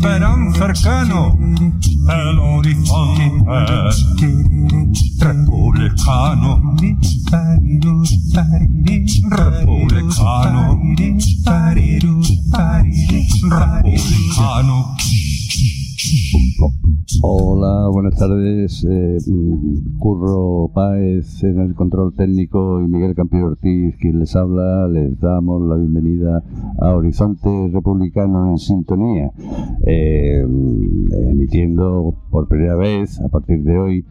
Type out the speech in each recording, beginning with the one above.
verán cercano. El horizonte republicano, republicano, republicano. Hola, buenas tardes. Eh, mm, Curro Páez en el control técnico y Miguel Campillo Ortiz, quien les habla. Les damos la bienvenida a Horizonte Republicano en Sintonía, eh, emitiendo por primera vez a partir de hoy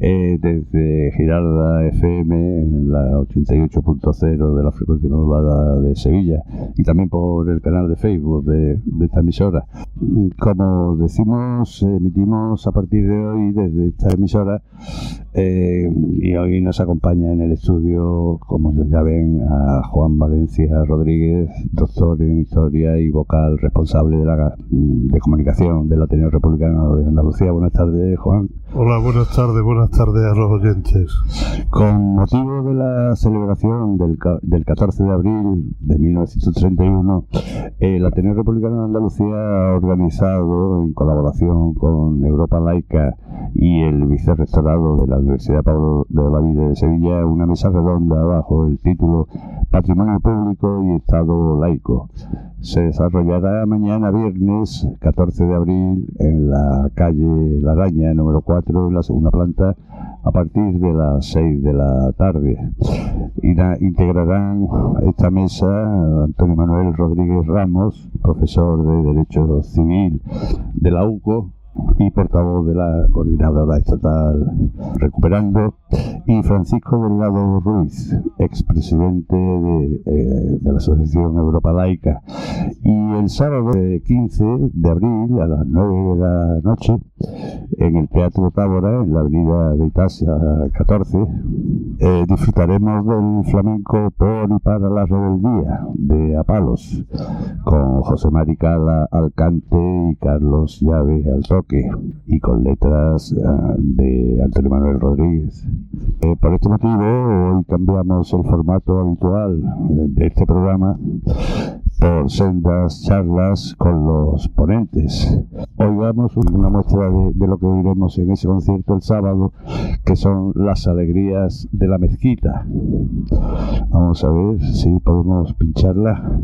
eh, desde Girarda FM en la 88.0 de la frecuencia modulada de Sevilla y también por el canal de Facebook de, de esta emisora. Como decimos, emitimos a partir de hoy desde esta emisora eh, y hoy nos acompaña en el estudio, como ya ven, a Juan Valencia Rodríguez, doctor en historia y vocal responsable de la de comunicación del Ateneo Republicano de Andalucía. Buenas tardes, Juan. Hola, buenas tardes, buenas tardes a los oyentes. Con motivo de la celebración del, del 14 de abril de 1931, el Ateneo Republicano de Andalucía ha organizado, en colaboración con Europa Laica y el vicerrectorado de la Universidad Pablo de Olavide de Sevilla, una mesa redonda bajo el título Patrimonio Público y Estado Laico. Se desarrollará mañana viernes 14 de abril en la calle La Araña, número 4, en la segunda planta, a partir de las 6 de la tarde. Integrarán esta mesa Antonio Manuel Rodríguez Ramos, profesor de Derecho Civil de la UCO, y portavoz de la coordinadora estatal Recuperando, y Francisco Delgado Ruiz, expresidente de, eh, de la Asociación Europa Laica. Y el sábado 15 de abril a las 9 de la noche, en el Teatro Tábora, en la avenida de Itasia 14, eh, disfrutaremos del flamenco por y para la rebeldía de Apalos, con José Maricala al cante y Carlos Llave al y con letras uh, de Antonio Manuel Rodríguez. Eh, por este motivo, hoy cambiamos el formato habitual de este programa por sendas charlas con los ponentes. Hoy vamos una muestra de, de, lo que oiremos en ese concierto el sábado, que son las alegrías de la mezquita. Vamos a ver si podemos pincharla.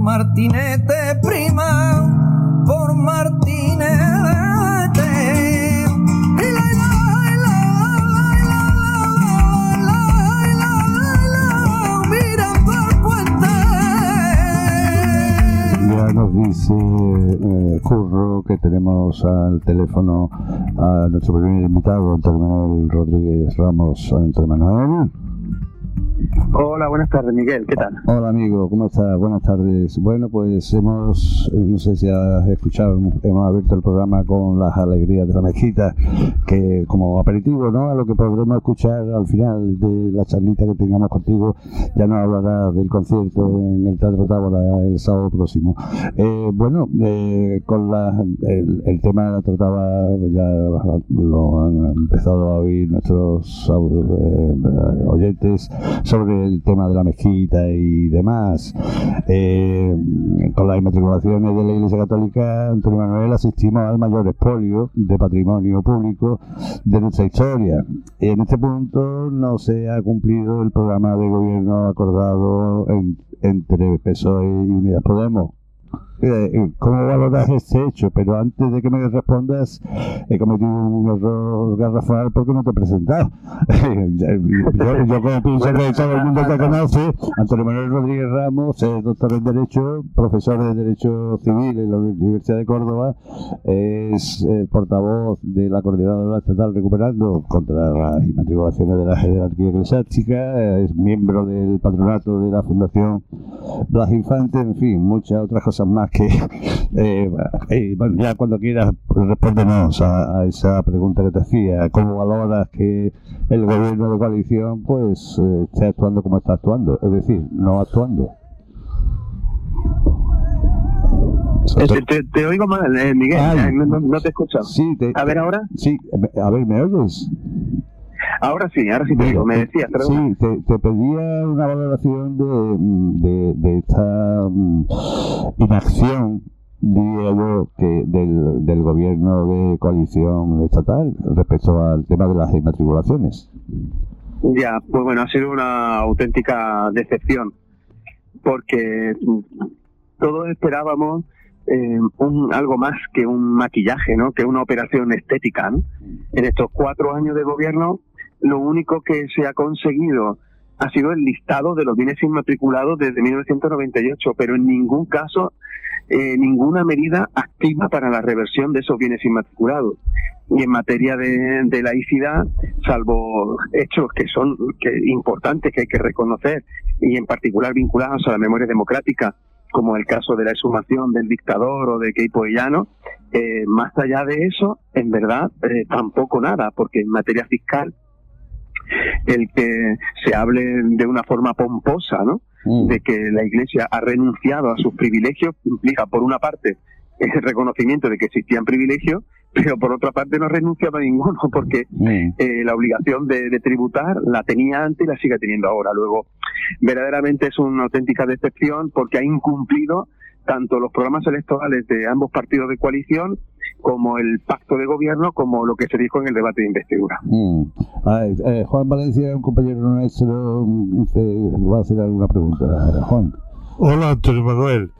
martinete, prima, por martinete. Mira por puente. Ya nos dice eh, Curro que tenemos al teléfono a nuestro primer invitado, Antonio Manuel Rodríguez Ramos. Antonio Manuel. Oh. Hola, buenas tardes, Miguel. ¿Qué tal? Hola, amigo. ¿Cómo estás? Buenas tardes. Bueno, pues hemos, no sé si has escuchado, hemos abierto el programa con las alegrías de la mezquita, que como aperitivo, ¿no? A lo que podremos escuchar al final de la charlita que tengamos contigo, ya nos hablará del concierto en el Teatro Tábora el sábado próximo. Eh, bueno, eh, con la, el, el tema trataba, ya lo han empezado a oír nuestros eh, oyentes sobre el tema de la mezquita y demás. Eh, con las inmatriculaciones de la Iglesia Católica, Antonio Manuel asistimos al mayor expolio de patrimonio público de nuestra historia. En este punto no se ha cumplido el programa de gobierno acordado en- entre PSOE y Unidas Podemos. Eh, ¿Cómo valoras este hecho? Pero antes de que me respondas, he cometido un error garrafal porque no te he presentado. yo, yo como pienso que todo el mundo te conoce, Antonio Manuel Rodríguez Ramos es doctor en Derecho, profesor de Derecho Civil en la Universidad de Córdoba, es eh, portavoz de la Coordinadora Estatal Recuperando contra las inmatriculaciones de la jerarquía eclesiástica, eh, es miembro del patronato de la Fundación Blas Infante, en fin, muchas otras cosas más que, eh, eh, bueno, ya cuando quieras, pues, respóndenos a, a esa pregunta que te hacía. ¿Cómo valoras que el gobierno de coalición, pues, eh, esté actuando como está actuando? Es decir, no actuando. Te, te- te oigo mal, eh, Miguel. Ay. Eh, no, no- no te escucho. Sí, te- A ver, ahora. sí, a ver, ¿me oyes? Ahora sí, ahora sí te digo. Me decías, perdón. Sí, te, te pedía una valoración de, de, de esta mm, inacción, diría yo, que del, del gobierno de coalición estatal respecto al tema de las inmatriculaciones. Ya, pues bueno, ha sido una auténtica decepción. Porque mm, todos esperábamos eh, un, algo más que un maquillaje, ¿no? Que una operación estética, ¿no? En estos cuatro años de gobierno, lo único que se ha conseguido ha sido el listado de los bienes inmatriculados desde 1998, pero en ningún caso eh, ninguna medida activa para la reversión de esos bienes inmatriculados. Y en materia de, de laicidad, salvo hechos que son que, importantes que hay que reconocer, y en particular vinculados a la memoria democrática, como el caso de la exhumación del dictador o de Keipo Llano, eh, más allá de eso, en verdad, eh, tampoco nada, porque en materia fiscal, el que se hable de una forma pomposa, ¿no? Mm. de que la Iglesia ha renunciado a sus privilegios implica, por una parte, el reconocimiento de que existían privilegios, pero por otra parte no ha renunciado a ninguno, porque Mm. eh, la obligación de, de tributar la tenía antes y la sigue teniendo ahora. Luego, verdaderamente es una auténtica decepción porque ha incumplido tanto los programas electorales de ambos partidos de coalición como el pacto de gobierno, como lo que se dijo en el debate de investidura. Mm. Eh, Juan Valencia, un compañero nuestro, te va a hacer alguna pregunta. Juan. Hola, Antonio Manuel.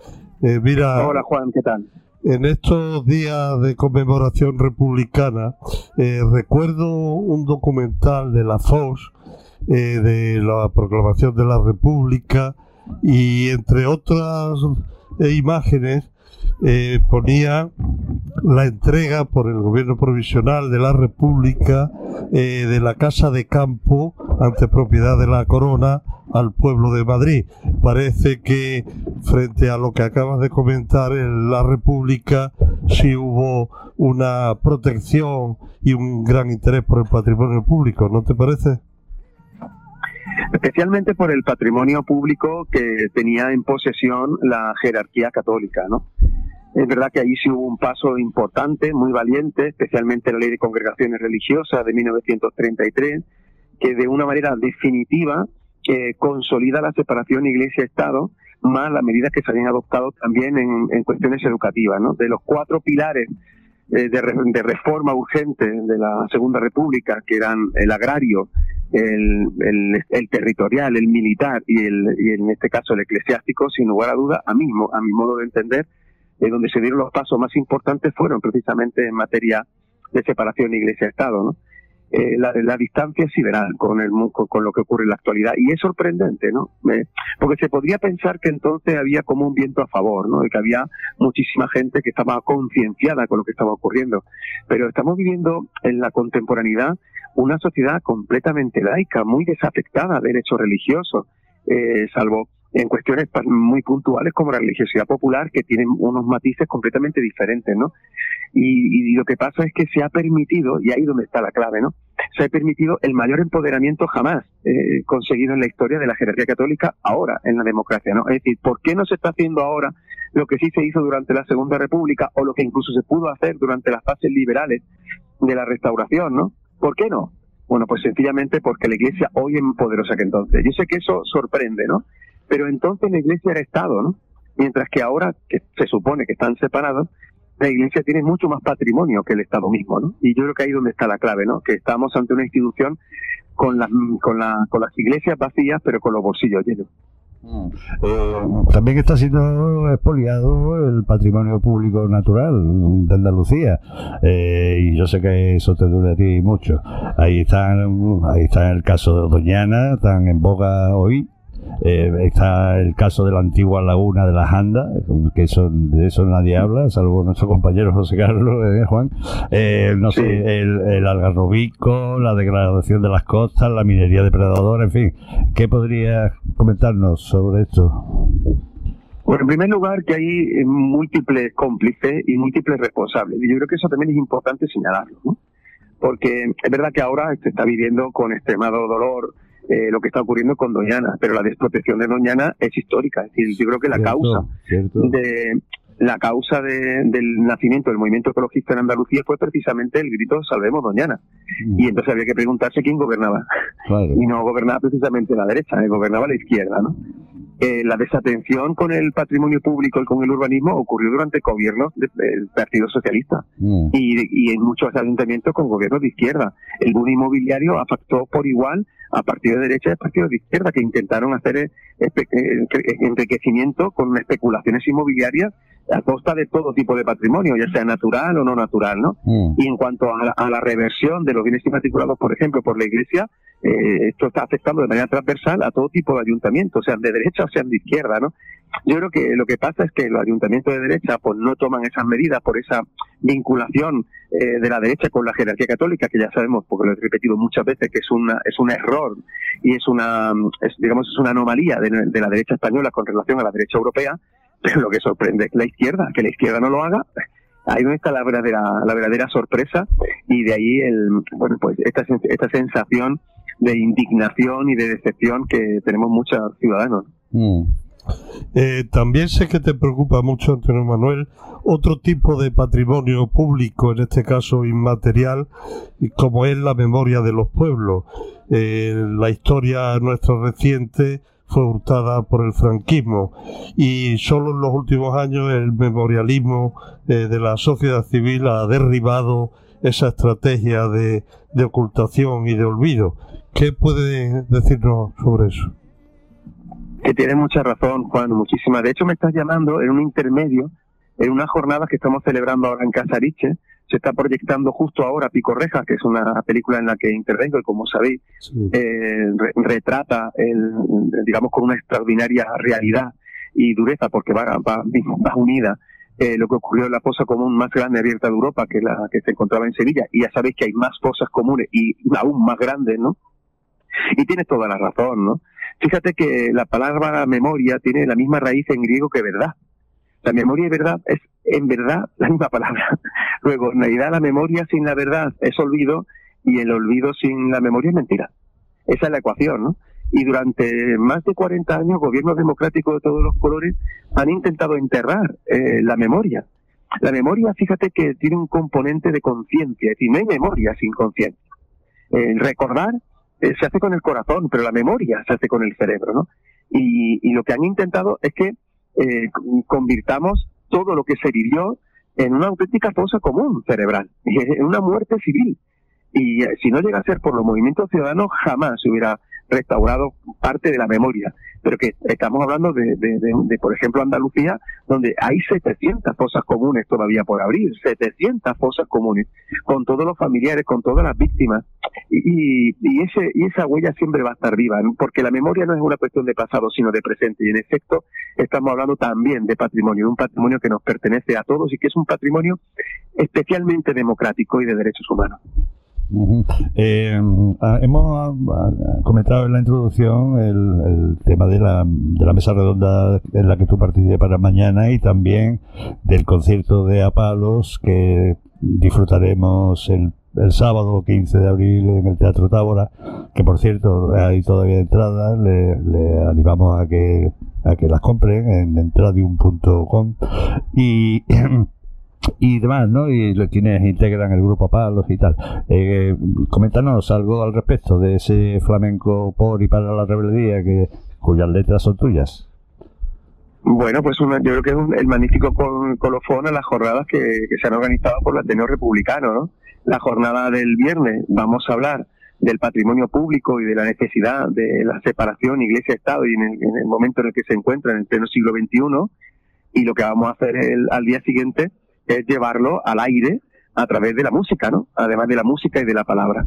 Eh, mira, Hola Juan, ¿qué tal? en estos días de conmemoración republicana, eh, recuerdo un documental de la Fox eh, de la proclamación de la República y entre otras eh, imágenes eh, ponía la entrega por el gobierno provisional de la República eh, de la casa de campo ante propiedad de la corona al pueblo de Madrid. Parece que frente a lo que acabas de comentar en la República sí hubo una protección y un gran interés por el patrimonio público, ¿no te parece? especialmente por el patrimonio público que tenía en posesión la jerarquía católica, ¿no? Es verdad que ahí sí hubo un paso importante, muy valiente, especialmente la ley de congregaciones religiosas de 1933, que de una manera definitiva eh, consolida la separación Iglesia-Estado, más las medidas que se habían adoptado también en, cuestiones educativas, ¿no? De los cuatro pilares eh, de, re- de reforma urgente de la Segunda República, que eran el agrario, el, territorial, el militar y, el, en este caso el eclesiástico, sin lugar a duda, a, mismo, a mi modo de entender, eh, donde se dieron los pasos más importantes fueron precisamente en materia de separación Iglesia-Estado. ¿no? eh, la, distancia es sideral con, el, con, con, lo que ocurre en la actualidad. Y es sorprendente, ¿no? Porque se podría pensar que entonces había como un viento a favor, ¿no? Y que había muchísima gente que estaba concienciada con lo que estaba ocurriendo. Pero estamos viviendo en la contemporaneidad una sociedad completamente laica, muy desafectada de derechos religiosos, eh, salvo en cuestiones muy puntuales como la religiosidad popular que tienen unos matices completamente diferentes, ¿no? Y, y, lo que pasa es que se ha permitido, y ahí donde está la clave, ¿no? Se ha permitido el mayor empoderamiento jamás eh, conseguido en la historia de la jerarquía católica ahora en la democracia, ¿no? Es decir, ¿por qué no se está haciendo ahora lo que sí se hizo durante la Segunda República o lo que incluso se pudo hacer durante las fases liberales de la restauración, ¿no? ¿Por qué no? Bueno, pues sencillamente porque la Iglesia hoy es más poderosa que entonces. Yo sé que eso sorprende, ¿no? Pero entonces la iglesia era Estado, ¿no? Mientras que ahora, que se supone que están separados, la iglesia tiene mucho más patrimonio que el Estado mismo, ¿no? Y yo creo que ahí es donde está la clave, ¿no? Que estamos ante una institución con las, con, la, con las iglesias vacías, pero con los bolsillos llenos. Eh, también está siendo expoliado el patrimonio público natural de Andalucía eh, y yo sé que eso te duele a ti mucho ahí están ahí está el caso de Doñana están en boga hoy eh, está el caso de la antigua laguna de las Andas, que eso, de eso nadie habla, salvo nuestro compañero José Carlos, ¿eh, Juan. Eh, no sé, el, el, algarrobico, la degradación de las costas, la minería depredadora, en fin. ¿Qué podrías comentarnos sobre esto? Bueno, en primer lugar, que hay múltiples cómplices y múltiples responsables. Y yo creo que eso también es importante señalarlo, ¿no? Porque es verdad que ahora se está viviendo con extremado dolor eh, lo que está ocurriendo con Doñana, pero la desprotección de Doñana es histórica. Es decir, yo creo que la causa de la causa de, del nacimiento del movimiento ecologista en Andalucía fue precisamente el grito Salvemos Doñana. Mm. Y entonces había que preguntarse quién gobernaba. Y no gobernaba precisamente la derecha, eh, gobernaba la izquierda, ¿no? Eh, la desatención con el patrimonio público y con el urbanismo ocurrió durante gobiernos del Partido Socialista mm. y, y, en muchos ayuntamientos con gobiernos de izquierda. El boom inmobiliario afectó por igual a partidos de derecha y a partidos de izquierda que intentaron hacer eh, eh, enriquecimiento con especulaciones inmobiliarias a costa de todo tipo de patrimonio, ya sea natural o no natural, ¿no? Mm. Y en cuanto a la, a la, reversión de los bienes inmatriculados, por ejemplo, por la Iglesia, eh, esto está afectando de manera transversal a todo tipo de ayuntamientos, sean de derecha o sean de izquierda, ¿no? Yo creo que lo que pasa es que los ayuntamientos de derecha pues no toman esas medidas por esa vinculación eh, de la derecha con la jerarquía católica, que ya sabemos, porque lo he repetido muchas veces, que es una es un error y es una es, digamos es una anomalía de, la derecha española con relación a la derecha europea, pero lo que sorprende es la izquierda, que la izquierda no lo haga, ahí no está la verdadera, la verdadera sorpresa y de ahí el, bueno, pues esta, esta sensación de indignación y de decepción que tenemos muchos ciudadanos. Mm. Eh, también sé que te preocupa mucho, Antonio Manuel, otro tipo de patrimonio público, en este caso inmaterial, como es la memoria de los pueblos. Eh, la historia nuestra reciente fue hurtada por el franquismo y solo en los últimos años el memorialismo eh, de la sociedad civil ha derribado esa estrategia de, de ocultación y de olvido. ¿Qué puede decirnos sobre eso? Que tiene mucha razón, Juan, muchísima. De hecho, me estás llamando en un intermedio, en una jornada que estamos celebrando ahora en Casariche. Se está proyectando justo ahora Pico Reja, que es una película en la que intervengo y, como sabéis, eh, re retrata, el, digamos, con una extraordinaria realidad y dureza, porque va, va, va unida eh, lo que ocurrió en la fosa común más grande abierta de Europa, que la que se encontraba en Sevilla, y ya sabéis que hay más fosas comunes y aún más grandes, ¿no? Y tienes toda la razón, ¿no? Fíjate que la palabra memoria tiene la misma raíz en griego que verdad. La memoria y verdad es en verdad la misma palabra. Luego, en realidad la memoria sin la verdad es olvido y el olvido sin la memoria es mentira. Esa es la ecuación, ¿no? Y durante más de 40 años, gobiernos democráticos de todos los colores han intentado enterrar eh, la memoria. La memoria, fíjate que tiene un componente de conciencia, es decir, no hay memoria sin conciencia. Eh, recordar eh, se hace con el corazón, pero la memoria se hace con el cerebro, ¿no? Y, lo que han intentado es que eh, convirtamos todo lo que se vivió en una auténtica fosa común cerebral, en una muerte civil. Y eh, si no llega a ser por los movimientos ciudadanos, jamás se hubiera restaurado parte de la memoria. Pero que estamos hablando de, de, de, por ejemplo, Andalucía, donde hay 700 fosas comunes todavía por abrir, 700 fosas comunes, con todos los familiares, con todas las víctimas, y, y, ese, y esa huella siempre va a estar viva, porque la memoria no es una cuestión de pasado, sino de presente, y en efecto estamos hablando también de patrimonio, un patrimonio que nos pertenece a todos y que es un patrimonio especialmente democrático y de derechos humanos. Ah, hemos ah, comentado en la introducción el, tema de la, de la, mesa redonda en la que tú participas mañana y también del concierto de Apalos que disfrutaremos el, el, sábado 15 de abril en el Teatro Tábora, que por cierto hay todavía entradas, le, le animamos a que, a que las compren en entradium.com y y demás, ¿no? Y quienes integran el grupo Palos y tal. Eh, coméntanos algo al respecto de ese flamenco por y para la rebeldía que cuyas letras son tuyas. Bueno, pues una, yo creo que es el magnífico colofón a las jornadas que, se han organizado por el Ateneo Republicano, ¿no? La jornada del viernes vamos a hablar del patrimonio público y de la necesidad de la separación Iglesia-Estado y en el, momento en el que se encuentra en el pleno siglo XXI. Y lo que vamos a hacer el, al día siguiente es llevarlo al aire a través de la música, ¿no? Además de la música y de la palabra.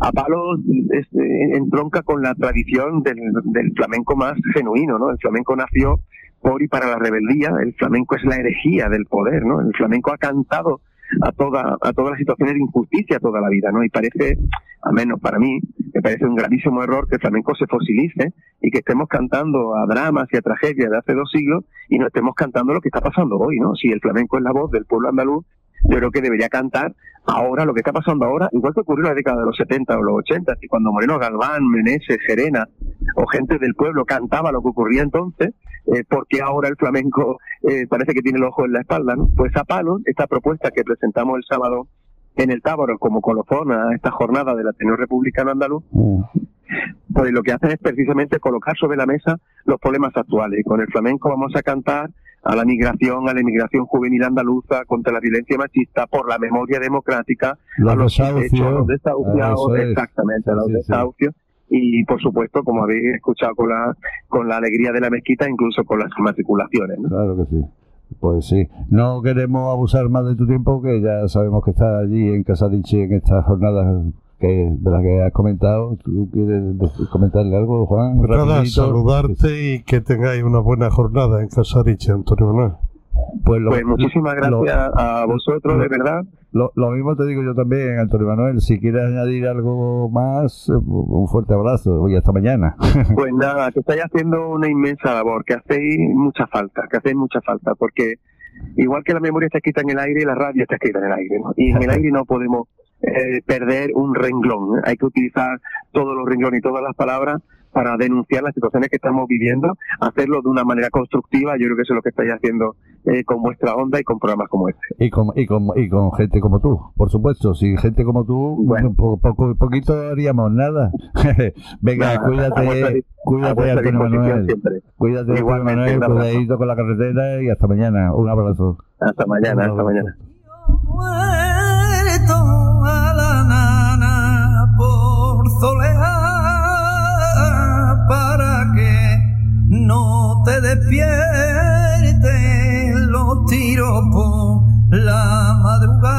A palo este, entronca con la tradición del, del, flamenco más genuino, ¿no? El flamenco nació por y para la rebeldía, el flamenco es la herejía del poder, ¿no? El flamenco ha cantado a toda a todas las situaciones de injusticia toda la vida, ¿no? Y parece, al menos para mí, me parece un gravísimo error que el flamenco se fosilice y que estemos cantando a dramas y a tragedias de hace dos siglos y no estemos cantando lo que está pasando hoy, ¿no? Si el flamenco es la voz del pueblo andaluz, yo creo que debería cantar ahora lo que está pasando ahora, igual que ocurrió en la década de los 70 o los 80, y cuando Moreno Galván, Meneses, Serena o gente del pueblo cantaba lo que ocurría entonces, eh, porque ahora el flamenco eh, parece que tiene el ojo en la espalda, ¿no? Pues a palo, esta propuesta que presentamos el sábado en el Táboro como colofón a esta jornada del Ateneo Republicano Andaluz, pues lo que hace es precisamente colocar sobre la mesa los problemas actuales. Y con el flamenco vamos a cantar a la migración, a la inmigración juvenil andaluza, contra la violencia machista, por la memoria democrática, a los desahucios, exactamente, a los desahucios. Y por supuesto, como habéis escuchado con la, con la alegría de la mezquita, incluso con las matriculaciones. Claro que sí. Pues sí, no queremos abusar más de tu tiempo, que ya sabemos que estás allí en Casadiche en estas jornadas que, de las que has comentado. ¿Tú quieres comentarle algo, Juan? Nada, saludarte y que tengáis una buena jornada en Casadiche, Antonio Manuel. Pues, pues muchísimas gracias a vosotros, de verdad. Lo, mismo te digo yo también, Antonio Manuel. Si quieres añadir algo más, un fuerte abrazo y hasta mañana. Pues nada, que estáis haciendo una inmensa labor, que hacéis mucha falta, que hacéis mucha falta, porque igual que la memoria está escrita en el aire, la radio está escrita en el aire, y en el aire no podemos eh, perder un renglón. Hay que utilizar todos los renglones y todas las palabras para denunciar las situaciones que estamos viviendo, hacerlo de una manera constructiva. Yo creo que eso es lo que estáis haciendo eh, con vuestra onda y con programas como este. Y con, y con, y con gente como tú, por supuesto. Sin gente como tú, bueno, poco, poquito haríamos nada. Venga, cuídate, cuídate, Antonio Manuel. Cuídate, Antonio Manuel, cuidadito con la carretera y hasta mañana. Un abrazo. Hasta mañana, hasta mañana. No te despiertes los tiros por la madrugada.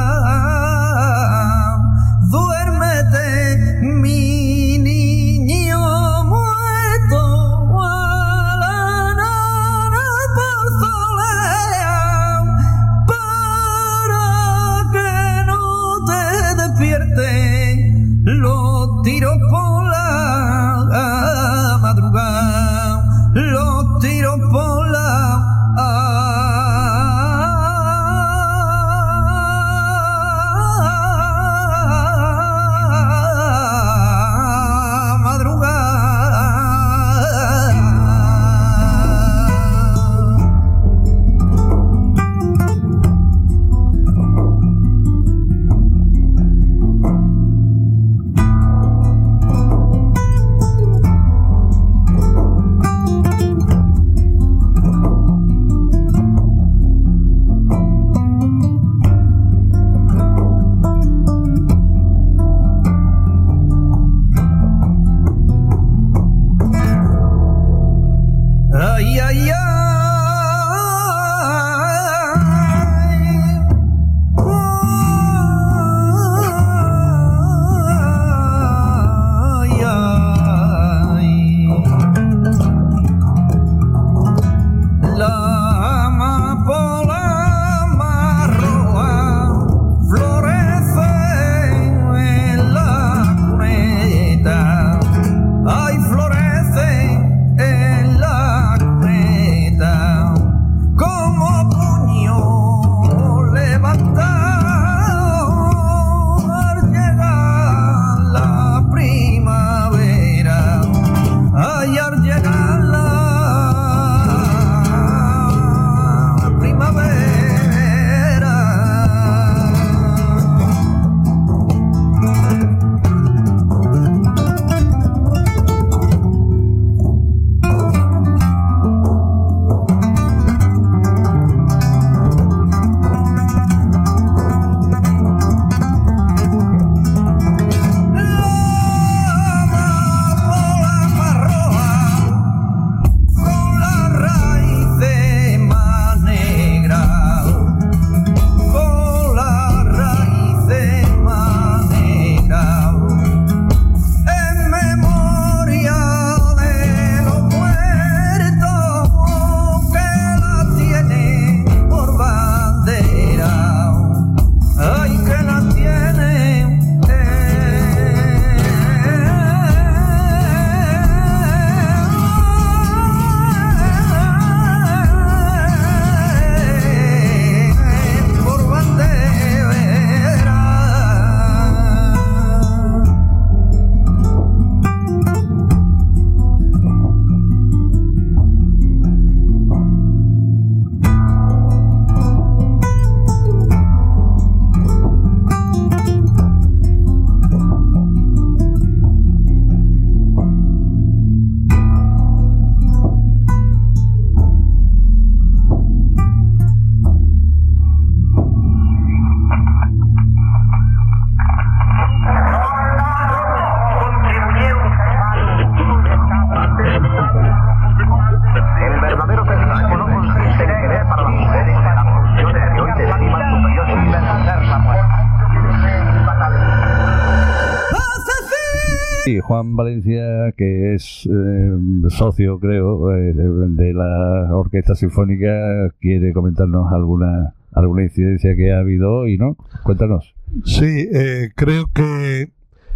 Valencia, que es eh, socio, creo, eh, de la Orquesta Sinfónica, quiere comentarnos alguna alguna incidencia que ha habido hoy, ¿no? Cuéntanos. Sí, eh, creo que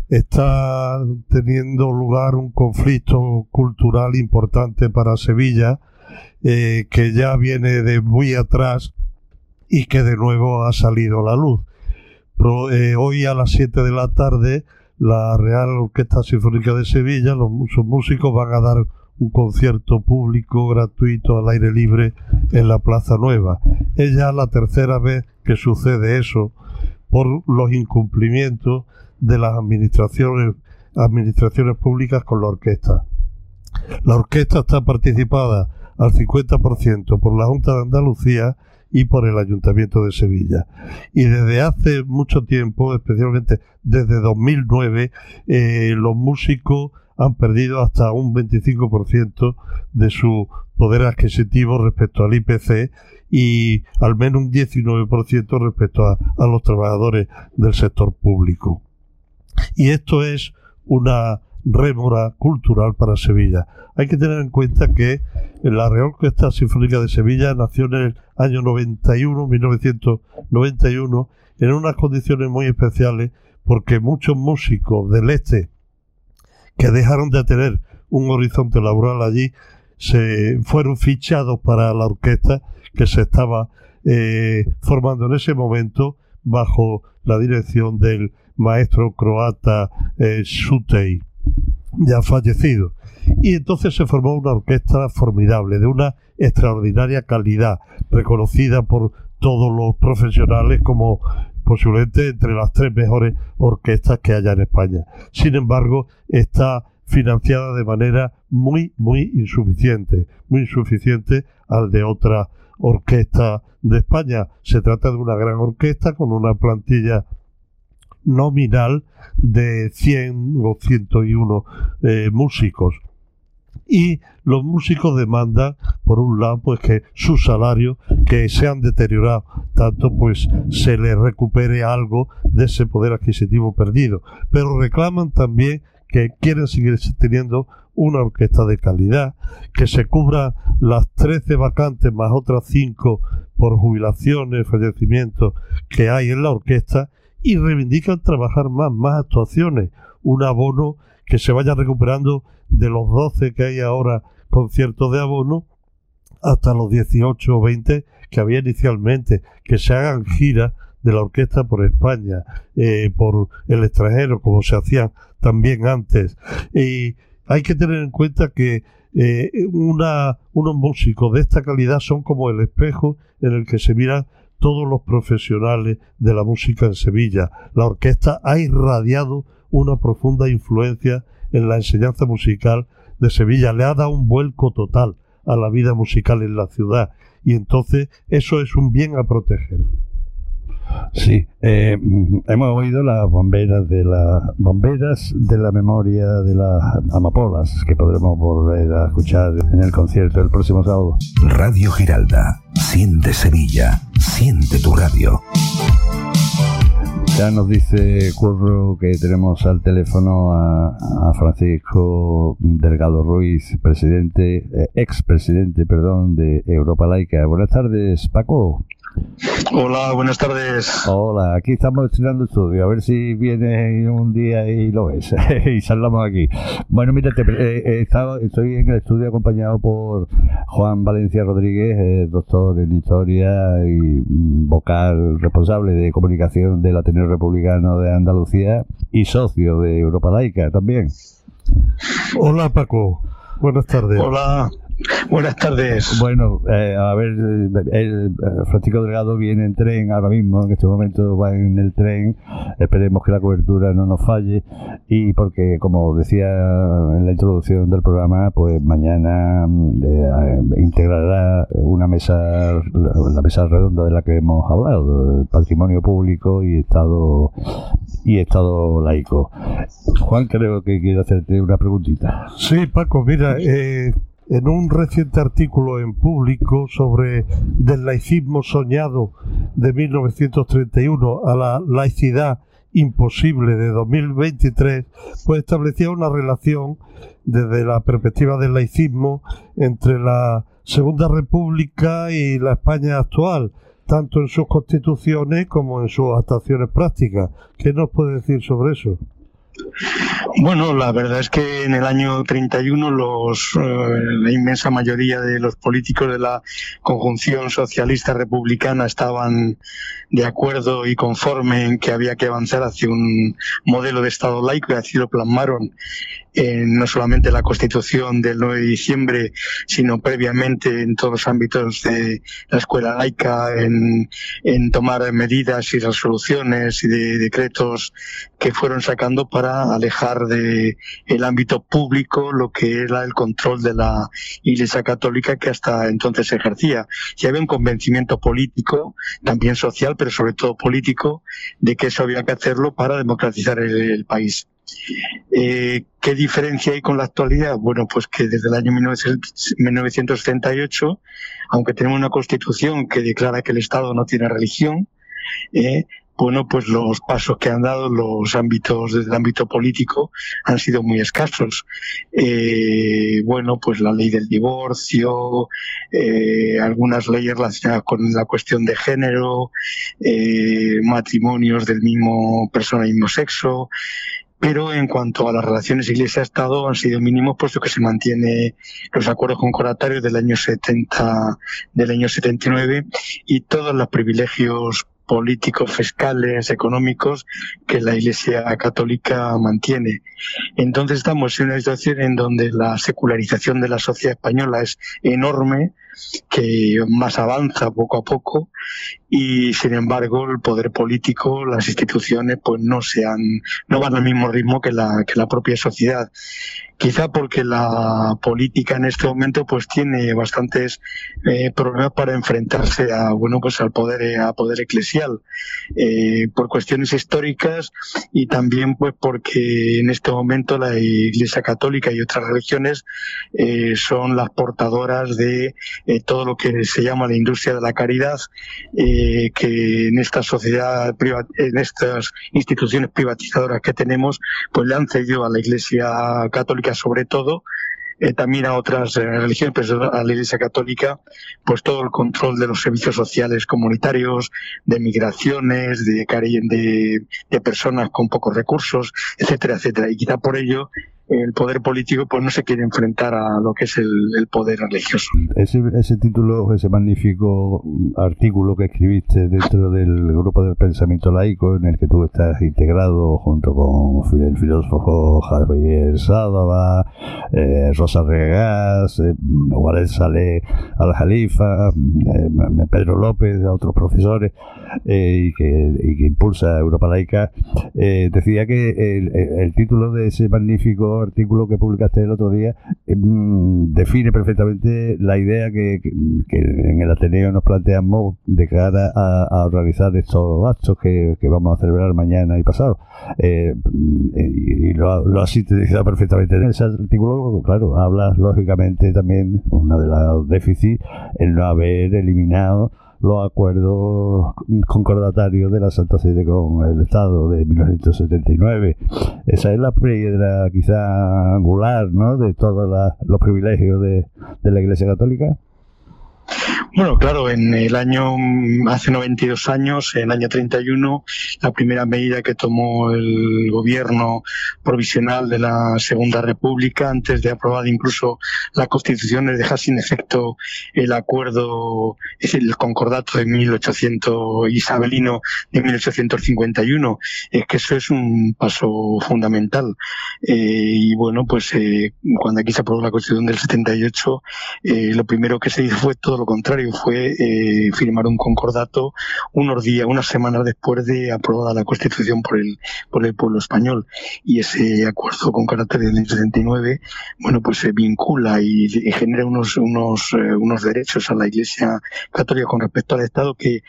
está teniendo lugar un conflicto cultural importante para Sevilla, que ya viene de muy atrás y que de nuevo ha salido a la luz. Hoy a las 7 de la tarde, la Real Orquesta Sinfónica de Sevilla, sus músicos van a dar un concierto público gratuito al aire libre en la Plaza Nueva. Es ya la tercera vez que sucede eso por los incumplimientos de las administraciones, administraciones públicas con la orquesta. La orquesta está participada al 50% por la Junta de Andalucía y por el Ayuntamiento de Sevilla. Y desde hace mucho tiempo, especialmente desde 2009, eh, los músicos han perdido hasta un 25% de su poder adquisitivo respecto al IPC y al menos un 19% respecto a, a los trabajadores del sector público. Y esto es una rémora cultural para Sevilla. Hay que tener en cuenta que la Real Orquesta Sinfónica de Sevilla nació en el año 91, 1991, en unas condiciones muy especiales porque muchos músicos del este que dejaron de tener un horizonte laboral allí se fueron fichados para la orquesta que se estaba eh, formando en ese momento bajo la dirección del maestro croata eh, ya fallecido. Y entonces se formó una orquesta formidable, de una extraordinaria calidad, reconocida por todos los profesionales como posiblemente entre las tres mejores orquestas que haya en España. Sin embargo, está financiada de manera muy, muy insuficiente, muy insuficiente al de otras orquestas de España. Se trata de una gran orquesta con una plantilla nominal de 100 o 101 eh, músicos. Y los músicos demandan, por un lado, pues que sus salarios, que se han deteriorado tanto, pues se les recupere algo de ese poder adquisitivo perdido. Pero reclaman también que quieren seguir teniendo una orquesta de calidad, que se cubra las 13 vacantes más otras 5 por jubilaciones, fallecimientos que hay en la orquesta y reivindican trabajar más, más actuaciones, un abono que se vaya recuperando de los 12 que hay ahora conciertos de abono hasta los 18 o 20 que había inicialmente, que se hagan giras de la orquesta por España, eh, por el extranjero, como se hacía también antes. Y hay que tener en cuenta que eh, una, unos músicos de esta calidad son como el espejo en el que se miran todos los profesionales de la música en Sevilla. La orquesta ha irradiado una profunda influencia en la enseñanza musical de Sevilla, le ha dado un vuelco total a la vida musical en la ciudad y entonces eso es un bien a proteger. Sí, eh, hemos oído las bomberas de las bomberas de la memoria de las amapolas que podremos volver a escuchar en el concierto el próximo sábado. Radio Giralda. Siente Sevilla. Siente tu radio. Ya nos dice Curro que tenemos al teléfono a, a Francisco Delgado Ruiz, presidente, eh, expresidente, perdón, de Europa Laica. Buenas tardes, Paco. Hola, buenas tardes. Hola, aquí estamos estrenando estudio, a ver si viene un día y lo ves y salgamos aquí. Bueno, mira, te, eh, he estado- estoy en el estudio acompañado por Juan Valencia Rodríguez, eh, doctor en historia y mm, vocal responsable de comunicación del Ateneo Republicano de Andalucía y socio de Europa Laica también. Hola Paco, buenas tardes. Hola, buenas tardes. Bueno, eh, a ver, eh, el, eh, Francisco Delgado viene en tren ahora mismo, en este momento va en el tren, esperemos que la cobertura no nos falle y porque, como decía en la introducción del programa, pues mañana mm, eh, integrará una mesa, la, mesa redonda de la que hemos hablado, patrimonio público y Estado y Estado laico. Juan, creo que quiere hacerte una preguntita. Sí, Paco, mira, eh, en un reciente artículo en público sobre del laicismo soñado de 1931 a la laicidad imposible de 2023, pues establecía una relación desde la perspectiva del laicismo entre la Segunda República y la España actual, tanto en sus constituciones como en sus actuaciones prácticas. ¿Qué nos puede decir sobre eso? Bueno, la verdad es que en el año 31 los, eh, la inmensa mayoría de los políticos de la conjunción socialista republicana estaban de acuerdo y conforme en que había que avanzar hacia un modelo de Estado laico y así lo plasmaron en no solamente la Constitución del 9 de diciembre, sino previamente en todos los ámbitos de la escuela laica, en, en tomar medidas y resoluciones y de decretos que fueron sacando para alejar de el ámbito público lo que era el control de la Iglesia Católica que hasta entonces ejercía. Y había un convencimiento político, también social, pero sobre todo político, de que eso había que hacerlo para democratizar el país. Eh, ¿Qué diferencia hay con la actualidad? Bueno, pues que desde el año 1978, aunque tenemos una constitución que declara que el Estado no tiene religión, eh, bueno, pues los pasos que han dado los ámbitos desde el ámbito político han sido muy escasos. Eh, bueno, pues la ley del divorcio, eh, algunas leyes relacionadas con la cuestión de género, eh, matrimonios del mismo persona y mismo sexo, pero en cuanto a las relaciones Iglesia-Estado han sido mínimos puesto que se mantiene los acuerdos concordatarios del año 70, del año 79 y todos los privilegios políticos, fiscales, económicos que la Iglesia Católica mantiene. Entonces estamos en una situación en donde la secularización de la sociedad española es enorme, que más avanza poco a poco y sin embargo el poder político, las instituciones pues no sean, no van al mismo ritmo que la, que la propia sociedad. Quizá porque la política en este momento pues tiene bastantes eh, problemas para enfrentarse a bueno pues al poder eh, a poder eclesial eh, por cuestiones históricas y también pues porque en este momento la Iglesia Católica y otras religiones eh, son las portadoras de todo lo que se llama la industria de la caridad eh, que en esta sociedad en estas instituciones privatizadoras que tenemos pues le han cedido a la Iglesia Católica sobre todo eh, también a otras eh, religiones, pero a la Iglesia Católica, pues todo el control de los servicios sociales comunitarios, de migraciones, de, de, de personas con pocos recursos, etcétera, etcétera. Y quizá por ello el poder político pues no se quiere enfrentar a lo que es el, el poder religioso. Ese, ese título, ese magnífico artículo que escribiste dentro del grupo del pensamiento laico en el que tú estás integrado junto con el filósofo Javier Sádava, eh, Rosa Regas, eh, Saleh Al-Jalifa, eh, Pedro López, otros profesores, eh, y, que, y que impulsa Europa Laica, eh, decía que el, el título de ese magnífico artículo que publicaste el otro día eh, mm, define perfectamente la idea que, que- en el Ateneo nos planteamos de cara a, a organizar estos actos que, vamos a celebrar mañana y pasado. Eh, mm, y y lo, lo has sintetizado perfectamente en ese artículo. Claro, hablas lógicamente también, una de los déficits, el no haber eliminado los acuerdos concordatarios de la Santa Sede con el Estado de 1979. Esa es la piedra quizá angular ¿no? de todos los privilegios de, de la Iglesia Católica. Bueno, claro, en el año, hace 92 años, en el año 31, la primera medida que tomó el gobierno provisional de la Segunda República, antes de aprobar incluso la Constitución, es dejar sin efecto el acuerdo, es el concordato de 1800 isabelino de 1851. Es que eso es un paso fundamental. Eh, y bueno, pues eh, cuando aquí se aprobó la Constitución del 78, eh, lo primero que se hizo fue todo lo contrario, fue eh, firmar un concordato unos días, unas semanas después de aprobada la Constitución por el, por el pueblo español. Y ese acuerdo con carácter del 79, bueno, pues se vincula y, y genera unos, unos, eh, unos derechos a la Iglesia Católica con respecto al Estado que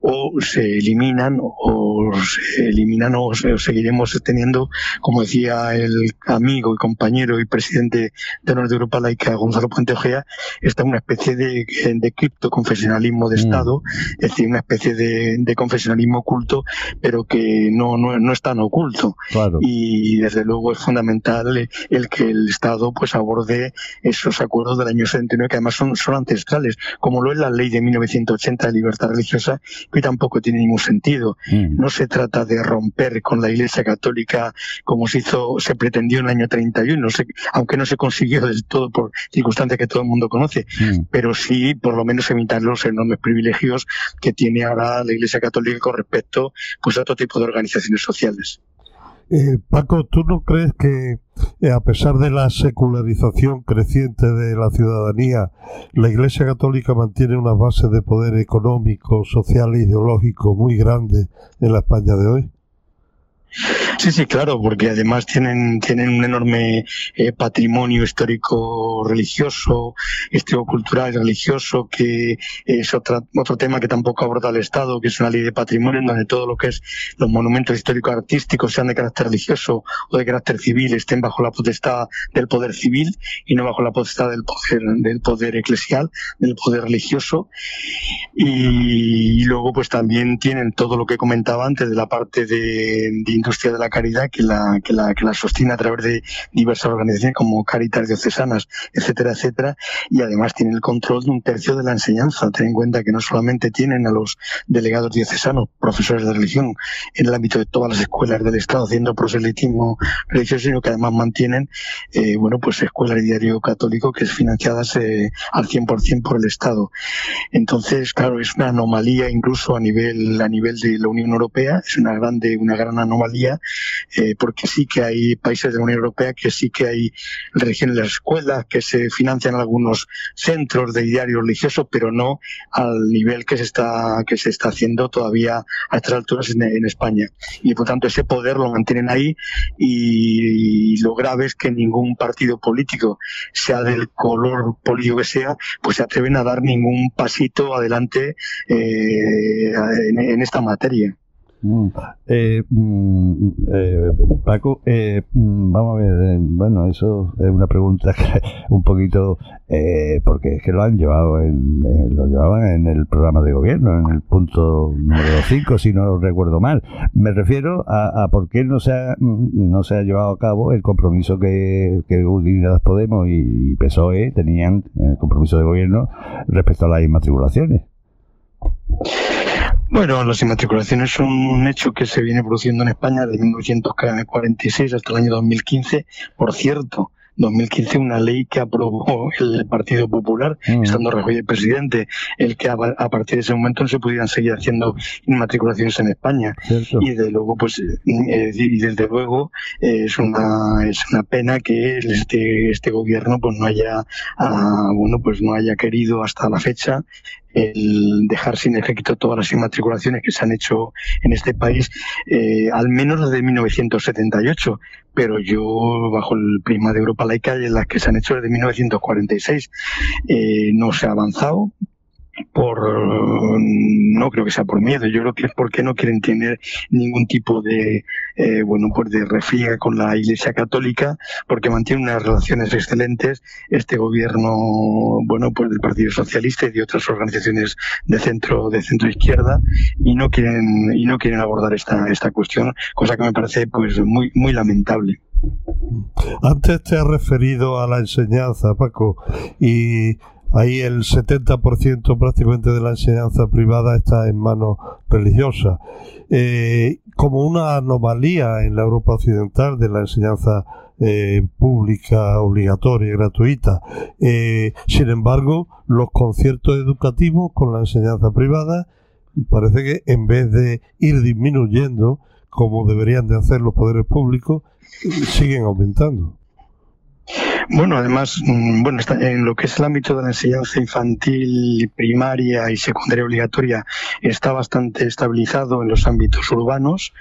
o se eliminan o se eliminan o, se- o seguiremos teniendo, como decía el amigo y compañero y presidente de honor de Europa Laica, Gonzalo Puente Ojea, está una especie de, de supuesto confesionalismo de Mm. Estado, es decir, una especie de, de confesionalismo oculto, pero que no, no, no es tan oculto. Claro. Y desde luego es fundamental el que el Estado pues aborde esos acuerdos del año 79 que además son, son ancestrales, como lo es la ley de 1980 de libertad religiosa, que tampoco tiene ningún sentido. Mm. No se trata de romper con la Iglesia Católica como se hizo, se pretendió en el año 31, no sé, aunque no se consiguió del todo por circunstancias que todo el mundo conoce, Mm. pero sí por lo menos evitar los enormes privilegios que tiene ahora la Iglesia Católica con respecto pues a otro tipo de organizaciones sociales. Eh, Paco, ¿tú no crees que eh, a pesar de la secularización creciente de la ciudadanía, la Iglesia Católica mantiene unas bases de poder económico, social e ideológico muy grandes en la España de hoy? Sí, sí, claro, porque además tienen, tienen un enorme eh, patrimonio histórico religioso, histórico cultural religioso, que es otra, otro tema que tampoco aborda el Estado, que es una ley de patrimonio en donde todo lo que es los monumentos históricos artísticos, sean de carácter religioso o de carácter civil, estén bajo la potestad del poder civil y no bajo la potestad del poder, del poder eclesial, del poder religioso. Y, luego pues también tienen todo lo que comentaba antes de la parte de, de industria de la caridad que la, que la, que la sostiene a través de diversas organizaciones como Caritas Diocesanas, etcétera, etcétera, y además tienen el control de un tercio de la enseñanza. Ten en cuenta que no solamente tienen a los delegados diocesanos, profesores de religión, en el ámbito de todas las escuelas del Estado haciendo proselitismo religioso, sino que además mantienen, eh, bueno, pues escuelas de diario católico que es financiadas eh, al 100% por el Estado. Entonces, claro, es una anomalía incluso a nivel, a nivel de la Unión Europea, es una grande, una gran anomalía, eh, porque sí que hay países de la Unión Europea que sí que hay religiones en las escuelas, que se financian algunos centros de diario religioso, pero no al nivel que se está, que se está haciendo todavía a estas alturas en, España. Y por tanto ese poder lo mantienen ahí y, lo grave es que ningún partido político, sea del color político que sea, pues se atreven a dar ningún pasito adelante eh, en esta materia. Mm. Eh, mm, eh, Paco, eh, mm, vamos a ver, eh, bueno, eso es una pregunta que un poquito, eh, porque es que lo han llevado, en, eh, lo llevaban en el programa de gobierno, en el punto número 5, si no recuerdo mal. Me refiero a, a por qué no se, ha, no se ha llevado a cabo el compromiso que, que Unidas Podemos y, y PSOE tenían, en el compromiso de gobierno, respecto a las inmatriculaciones. Bueno, las inmatriculaciones son un hecho que se viene produciendo en España desde 1946 hasta el año 2015. Por cierto, 2015 una ley que aprobó el Partido Popular, Mm. estando Rajoy el presidente, el que a, a partir de ese momento no se pudieran seguir haciendo inmatriculaciones en España. ¿Cierto? Y de luego, pues, eh, y desde luego eh, es una es una pena que este este gobierno pues no haya ah, bueno pues no haya querido hasta la fecha el dejar sin efecto todas las inmatriculaciones que se han hecho en este país, eh, al menos desde 1978, pero yo bajo el prisma de Europa laica las que se han hecho desde 1946 eh, no se ha avanzado por no creo que sea por miedo yo creo que es porque no quieren tener ningún tipo de eh, bueno pues de refriega con la Iglesia Católica porque mantiene unas relaciones excelentes. Este gobierno bueno pues del Partido Socialista y de otras organizaciones de centro de centro izquierda y no quieren y no quieren abordar esta esta cuestión cosa que me parece pues muy muy lamentable. Antes te has referido a la enseñanza, Paco, y ahí el 70% prácticamente de la enseñanza privada está en manos religiosas. Eh, como una anomalía en la Europa occidental de la enseñanza eh, pública, obligatoria y gratuita. Eh, sin embargo, los conciertos educativos con la enseñanza privada parece que en vez de ir disminuyendo, como deberían de hacer los poderes públicos, siguen aumentando. Bueno, además, mm, bueno, en lo que es el ámbito de la enseñanza infantil, primaria y secundaria obligatoria está bastante estabilizado en los ámbitos urbanos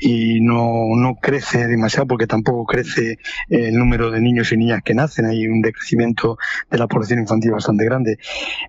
y no, no crece demasiado porque tampoco crece el número de niños y niñas que nacen. Hay un decrecimiento de la población infantil bastante grande.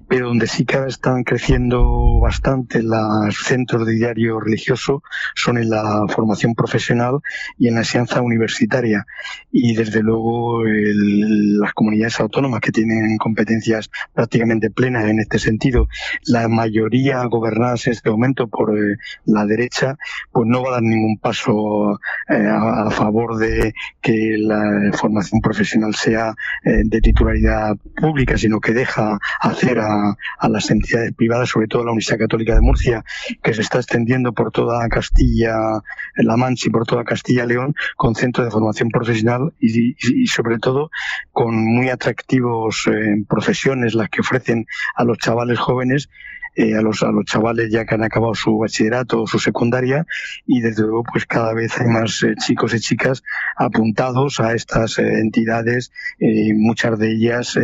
Pero donde sí que están creciendo bastante los centros de diario religioso son en la formación profesional y en la enseñanza universitaria. Y desde luego las comunidades autónomas que tienen competencias prácticamente plenas en este sentido, la mayoría gobernadas en este momento por eh, la derecha, pues no va a dar ningún paso eh, a, favor de que la formación profesional sea eh, de titularidad pública, sino que deja hacer a, las entidades privadas, sobre todo la Universidad Católica de Murcia, que se está extendiendo por toda Castilla-La Mancha y por toda Castilla-León, con centros de formación profesional y, y, y sobre todo con muy atractivos eh, profesiones las que ofrecen a los chavales jóvenes eh, a, los, a los chavales ya que han acabado su bachillerato o su secundaria y desde luego pues cada vez hay más eh, chicos y chicas apuntados a estas eh, entidades, muchas de ellas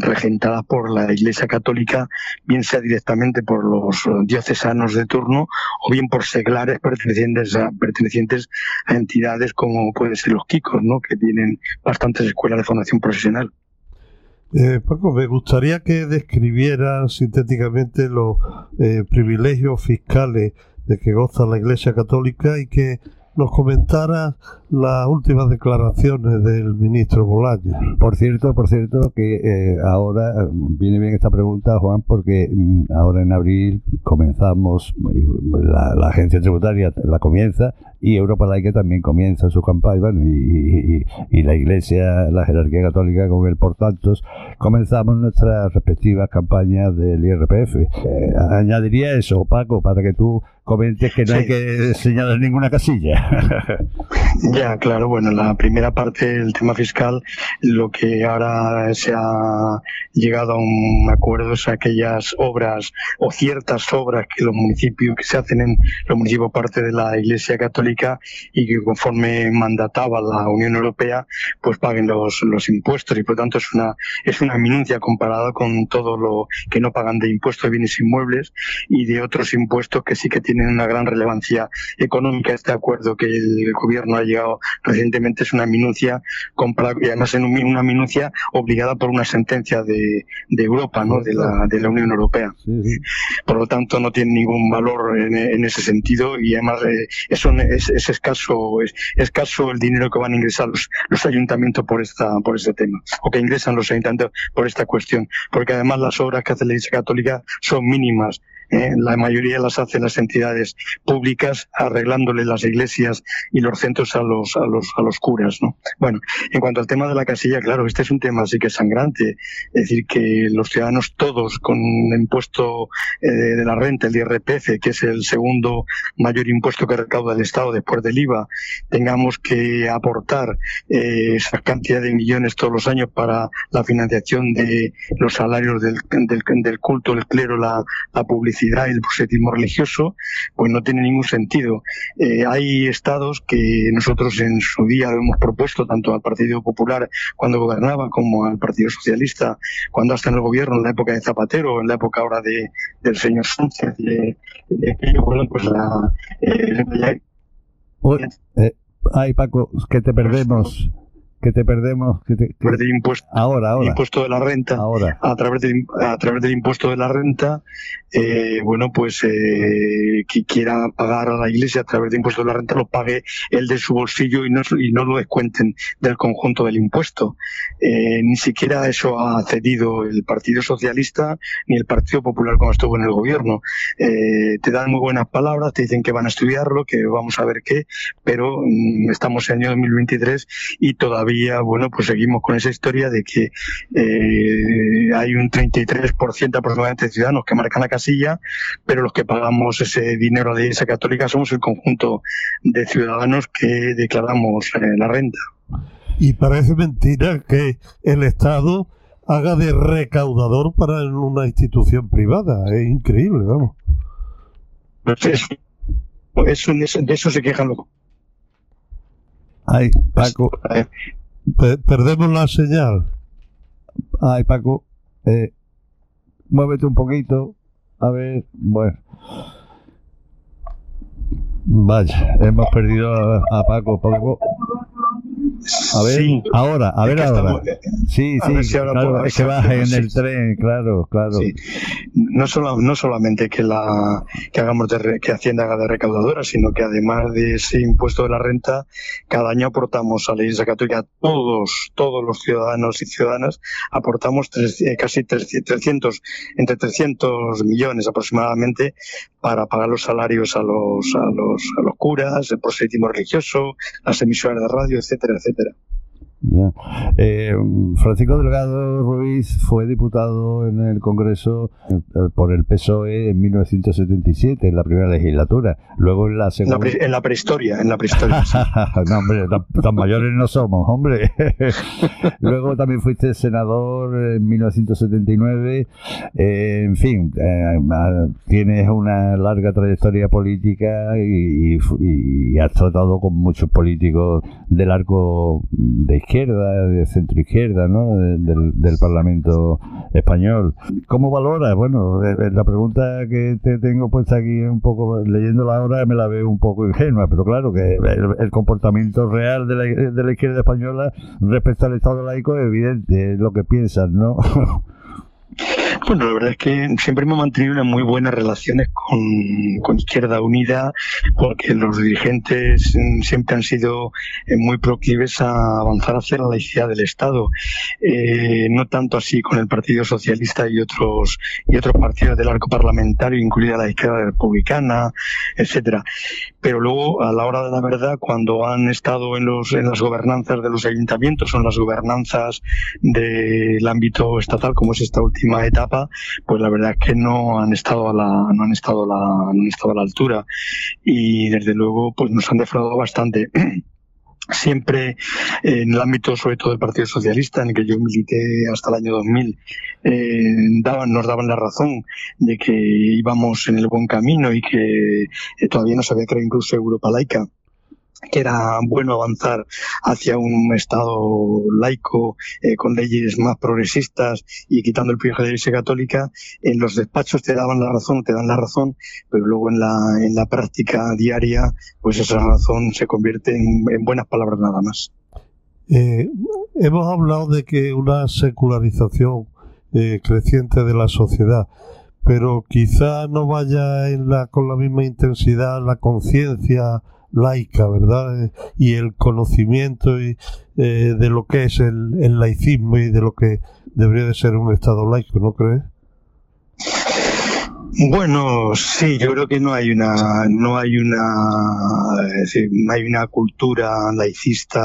regentadas por la Iglesia Católica, bien sea directamente por los diocesanos de turno o bien por seglares pertenecientes a, pertenecientes a entidades como pueden ser los Kikos, ¿no? que tienen bastantes escuelas de formación profesional. Eh, Paco, me gustaría que describiera sintéticamente los eh, privilegios fiscales de que goza la Iglesia Católica y que nos comentara las últimas declaraciones del ministro Bolaños. Por cierto, por cierto, que eh, ahora viene bien esta pregunta, Juan, porque mm, ahora en abril comenzamos, la, la, agencia tributaria la comienza y Europa Laica también comienza su campaña, bueno, y, y, y, la Iglesia, la jerarquía católica con el por tantos, comenzamos nuestras respectivas campañas del IRPF. Eh, añadiría eso, Paco, para que tú comentes que no sí. hay que señalar ninguna casilla. claro, bueno, la primera parte del tema fiscal, lo que ahora se ha llegado a un acuerdo es aquellas obras o ciertas obras que los municipios, que se hacen en los municipios parte de la Iglesia Católica, y que conforme mandataba la Unión Europea, pues paguen los, los impuestos y por tanto es una, es una minucia comparada con todo lo que no pagan de impuestos de bienes inmuebles y de otros impuestos que sí que tienen una gran relevancia económica. Este acuerdo que el gobierno ha llegado recientemente es una minucia comparada y además en una minucia obligada por una sentencia de, de Europa, ¿no? de, la, de la Unión Europea. Sí, sí. Por lo tanto, no tiene ningún valor en, en ese sentido y además eh, es, es, escaso es escaso el dinero que van a ingresar los, los ayuntamientos por esta por este tema o que ingresan los ayuntamientos por esta cuestión porque además las obras que hace la Iglesia Católica son mínimas eh, la mayoría las hacen las entidades públicas arreglándole las iglesias y los centros a los a los a los curas no bueno en cuanto al tema de la casilla claro este es un tema así que sangrante. Es decir que los ciudadanos todos con el impuesto eh, de la renta el IRPF que es el segundo mayor impuesto que recauda el Estado después del IVA tengamos que aportar eh, esa cantidad de millones todos los años para la financiación de los salarios del, del, del culto el clero la, la publicidad y el proselitismo religioso, pues no tiene ningún sentido. Eh, hay estados que nosotros en su día hemos propuesto tanto al Partido Popular cuando gobernaba como al Partido Socialista cuando hasta en el gobierno en la época de Zapatero, en la época ahora de, del señor Sánchez, de, de bueno, pues la... Eh, Uy, eh, ay, Paco, que te perdemos que te perdemos que te, que... Impuesto ahora ahora. impuesto de la renta. Ahora. A través del a través del impuesto de la renta eh, bueno pues eh, que quiera pagar a la iglesia a través del impuesto de la renta lo pague el de su bolsillo y no y no lo descuenten del conjunto del impuesto. Eh, ni siquiera eso ha cedido el Partido Socialista ni el Partido Popular cuando estuvo en el gobierno. Eh, te dan muy buenas palabras te dicen que van a estudiarlo que vamos a ver qué pero mmm, estamos en el año 2023 y todavía todavía, bueno, pues seguimos con esa historia de que eh, hay un 33% aproximadamente de ciudadanos que marcan la casilla, pero los que pagamos ese dinero a la Iglesia Católica somos el conjunto de ciudadanos que declaramos eh, la renta. Y parece mentira que el Estado haga de recaudador para una institución privada. Es increíble, vamos. Eso, eso, de eso se quejan los Ay, Paco. Per perdemos la señal. Ay, Paco. Eh, muévete un poquito. A ver, bueno. Vaya, hemos perdido a Paco. Paco. A ver, Sí. ahora, a ver ahora. estamos- eh, Sí, a sí, ver si ahora claro, es que vas en sí. el tren, claro, claro. Sí. No, solo, no solamente que la que hagamos de que Hacienda haga de recaudadora, sino que además de ese impuesto de la renta, cada año aportamos a la Iglesia Católica, todos, todos los ciudadanos y ciudadanas, aportamos tres- eh, casi 300, entre 300 millones aproximadamente para pagar los salarios a los, a los, a los curas, el proselitismo religioso, las emisoras de radio, etcétera, etcétera. Ya. Eh, Francisco Delgado Ruiz fue diputado en el Congreso eh, por el PSOE en 1977, en la primera legislatura. Luego en la la, segunda. pre- en la prehistoria, en la prehistoria. sí. no, hombre, tan, tan mayores no somos, hombre. Luego también fuiste senador en 1979. Eh, en fin, eh, tienes una larga trayectoria política y, y y has tratado con muchos políticos del arco de izquierda, de centro izquierda, ¿no? De- del, del Parlamento español. ¿Cómo valoras? Bueno, eh, eh, la pregunta que te tengo puesta aquí un poco, leyéndola ahora me la veo un poco ingenua, pero claro que el, el comportamiento real de la, de la izquierda española respecto al Estado laico es evidente, es lo que piensan, ¿no? Bueno, la verdad es que siempre hemos mantenido unas muy buenas relaciones con, Izquierda Unida, porque los dirigentes siempre han sido eh, muy proclives a avanzar hacia la laicidad del Estado. Eh, no tanto así con el Partido Socialista y otros y otros partidos del arco parlamentario, incluida la izquierda republicana, etcétera. Pero luego, a la hora de la verdad, cuando han estado en los en las gobernanzas de los ayuntamientos o en las gobernanzas del ámbito estatal, como es esta última etapa, pues la verdad es que no han estado a la, no han estado a la, no han estado a la altura y desde luego pues nos han defraudado bastante. Siempre en el ámbito, sobre todo del Partido Socialista, en el que yo milité hasta el año 2000, eh, daban, nos daban la razón de que íbamos en el buen camino y que eh, todavía no se había creado incluso Europa laica que era bueno avanzar hacia un Estado laico eh, con leyes más progresistas y quitando el privilegio de la Iglesia Católica, en los despachos te daban la razón, te dan la razón, pero luego en la, en la práctica diaria, pues esa razón se convierte en, en buenas palabras nada más. Eh, hemos hablado de que una secularización eh, creciente de la sociedad, pero quizá no vaya en la, con la misma intensidad la conciencia laica, ¿verdad? Y el conocimiento y, eh, de lo que es el, el laicismo y de lo que debería de ser un Estado laico, ¿no crees? Bueno, sí, yo creo que no hay una, no hay una, no hay una cultura laicista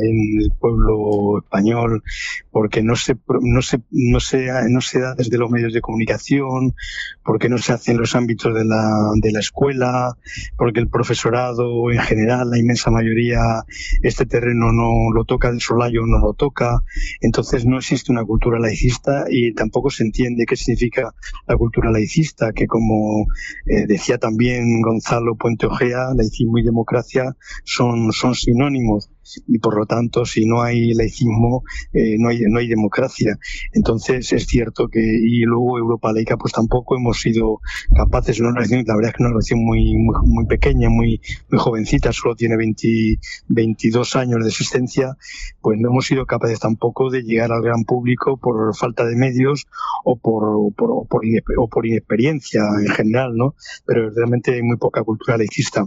en el pueblo español, porque no se, no se, no se, no se da desde los medios de comunicación, porque no se hace en los ámbitos de la, de la escuela, porque el profesorado en general, la inmensa mayoría, este terreno no lo toca de solayo, no lo toca, entonces no existe una cultura laicista y tampoco se entiende qué significa la cultura laicista, que como eh, decía también Gonzalo Puente Ojea, laicismo y democracia son, son sinónimos y por lo tanto si no hay laicismo eh, no, hay, no hay democracia. Entonces es cierto que y luego Europa laica pues tampoco hemos sido capaces, una relación, la verdad es que una relación muy, muy, muy pequeña, muy, muy jovencita, solo tiene 20, 22 años de existencia, pues no hemos sido capaces tampoco de llegar al gran público por falta de medios o por, por, por, o por inexperiencia en general, ¿no? Pero realmente hay muy poca cultura laicista.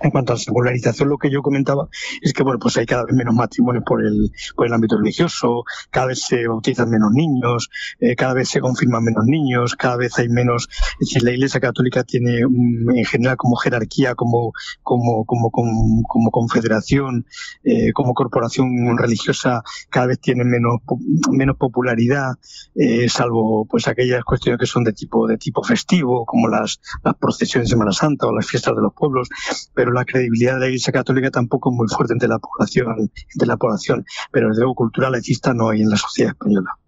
En cuanto a la secularización, lo que yo comentaba es que bueno, pues hay cada vez menos matrimonios por el, por el ámbito religioso, cada vez se bautizan menos niños, eh, cada vez se confirman menos niños, cada vez hay menos. Es decir, la Iglesia Católica tiene en general como jerarquía, como, como, como, como, como confederación, eh, como corporación religiosa, cada vez tiene menos, menos popularidad, eh, salvo pues aquellas cuestiones que son de tipo, de tipo festivo, como las, las procesiones de Semana Santa o las fiestas de los pueblos, la credibilidad de la Iglesia Católica tampoco es muy fuerte entre la población, entre la población, pero desde luego cultura laicista no hay en la sociedad española.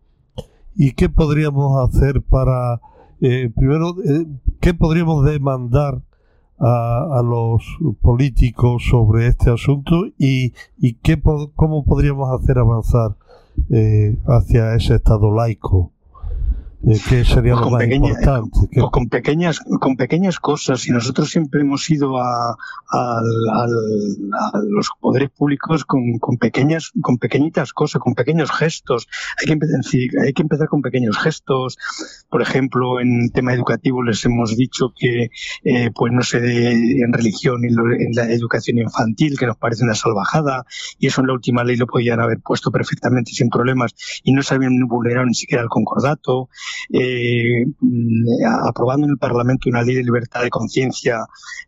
¿Y qué podríamos hacer para, eh, primero, eh, qué podríamos demandar a, los políticos sobre este asunto y, y qué, cómo podríamos hacer avanzar eh, hacia ese Estado laico? Eh, ¿Qué sería Pues lo más pequeña- importante? ¿Qué- pues con pequeñas con pequeñas cosas. Y nosotros siempre hemos ido a, al- a los poderes públicos con, con pequeñas con pequeñitas cosas con pequeños gestos. Hay que empezar hay que empezar con pequeños gestos. Por ejemplo en tema educativo les hemos dicho que eh, pues no se dé en religión en, lo- en la educación infantil que nos parece una salvajada. Y eso en la última ley lo podían haber puesto perfectamente sin problemas. Y no se habían vulnerado ni siquiera el concordato eh, mm, aprobando en el Parlamento una ley de libertad de conciencia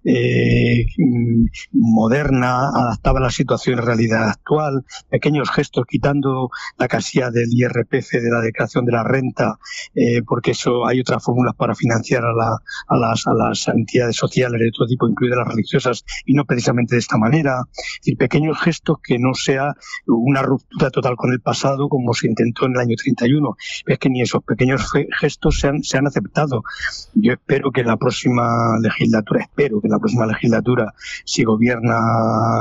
eh, mm, moderna, adaptada a la situación y realidad actual, pequeños gestos quitando la casilla del IRPF de la declaración de la renta, eh, porque eso hay otras fórmulas para financiar a, la- a las, a las entidades sociales de todo tipo, incluidas las religiosas, y no precisamente de esta manera. Es decir, pequeños gestos que no sea una ruptura total con el pasado como se intentó en el año 31. Es que ni esos pequeños gestos se han, se han aceptado. Yo espero que la próxima legislatura, espero que la próxima legislatura, si gobierna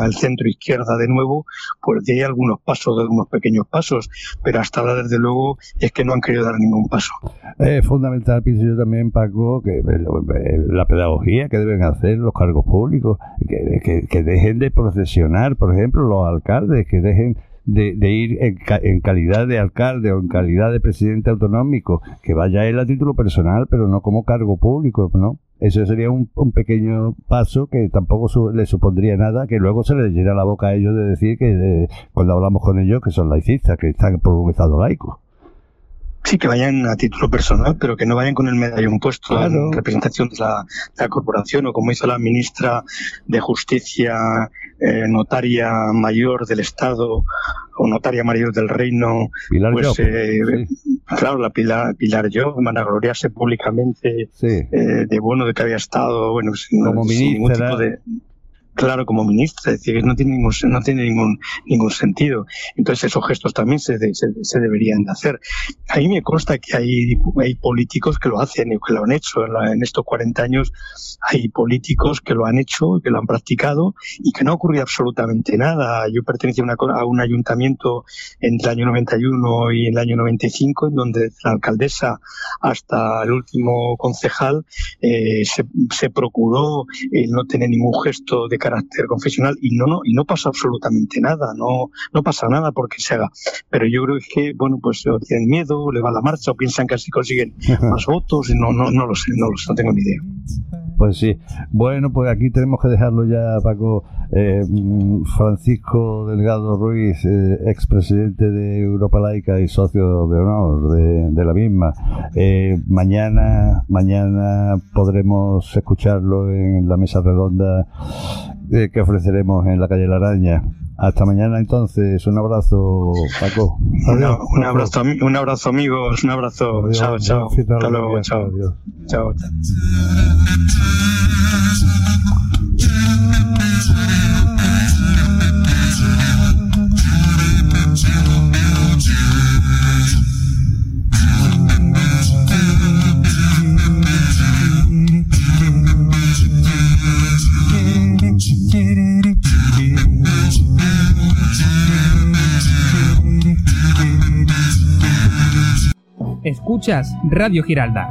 el centro izquierda de nuevo, pues dé algunos pasos, dé unos pequeños pasos, pero hasta ahora, desde luego, es que no han querido dar ningún paso. Es fundamental, pienso yo también, Paco, que eh, la pedagogía que deben hacer los cargos públicos, que, que- que dejen de procesionar, por ejemplo, los alcaldes, que dejen de, de ir en, en calidad de alcalde o en calidad de presidente autonómico, que vaya él a título personal, pero no como cargo público, ¿no? Eso sería un, pequeño paso que tampoco le supondría nada, que luego se les llena la boca a ellos de decir que eh, cuando hablamos con ellos que son laicistas, que están por un Estado laico. Sí, que vayan a título personal, pero que no vayan con el medallón puesto Claro. en representación de la, de la corporación, o como hizo la ministra de Justicia, eh, notaria mayor del Estado o notaria mayor del Reino, Pilar pues eh, sí. claro, la Pilar, Pilar yo, vanagloriarse públicamente Sí. eh, de bueno de que había estado, bueno, sin, Como sin ningún ministra. tipo de claro como ministra, es decir, no tiene ningún no tiene ningún ningún sentido. Entonces esos gestos también se, se, deberían de hacer. A mí me consta que hay, hay políticos que lo hacen y que lo han hecho en, estos 40 años. Hay políticos que lo han hecho, que lo han practicado y que no ha ocurrido absolutamente nada. Yo pertenecía a, a un ayuntamiento entre el año 91 y el año 95, en donde la alcaldesa hasta el último concejal eh, se, procuró no tener ningún gesto de carácter confesional y no, no, y no pasa absolutamente nada, no, no pasa nada porque se haga. Pero yo creo que, bueno, pues tienen miedo, le va la marcha, o piensan que así consiguen más votos, y no, no, no lo sé, no lo sé, no tengo ni idea. Pues sí. Bueno, pues aquí tenemos que dejarlo ya, Paco. Eh, Francisco Delgado Ruiz, eh, expresidente de Europa Laica y socio de honor de, de la misma. Eh, mañana, mañana podremos escucharlo en la mesa redonda eh, que ofreceremos en la calle La Araña. Hasta mañana entonces. Un abrazo, Paco. Un, abrazo, un abrazo amigos, un abrazo, Adiós, chao, chao, hasta luego, chao, adiós. chao. chao. Escuchas Radio Giralda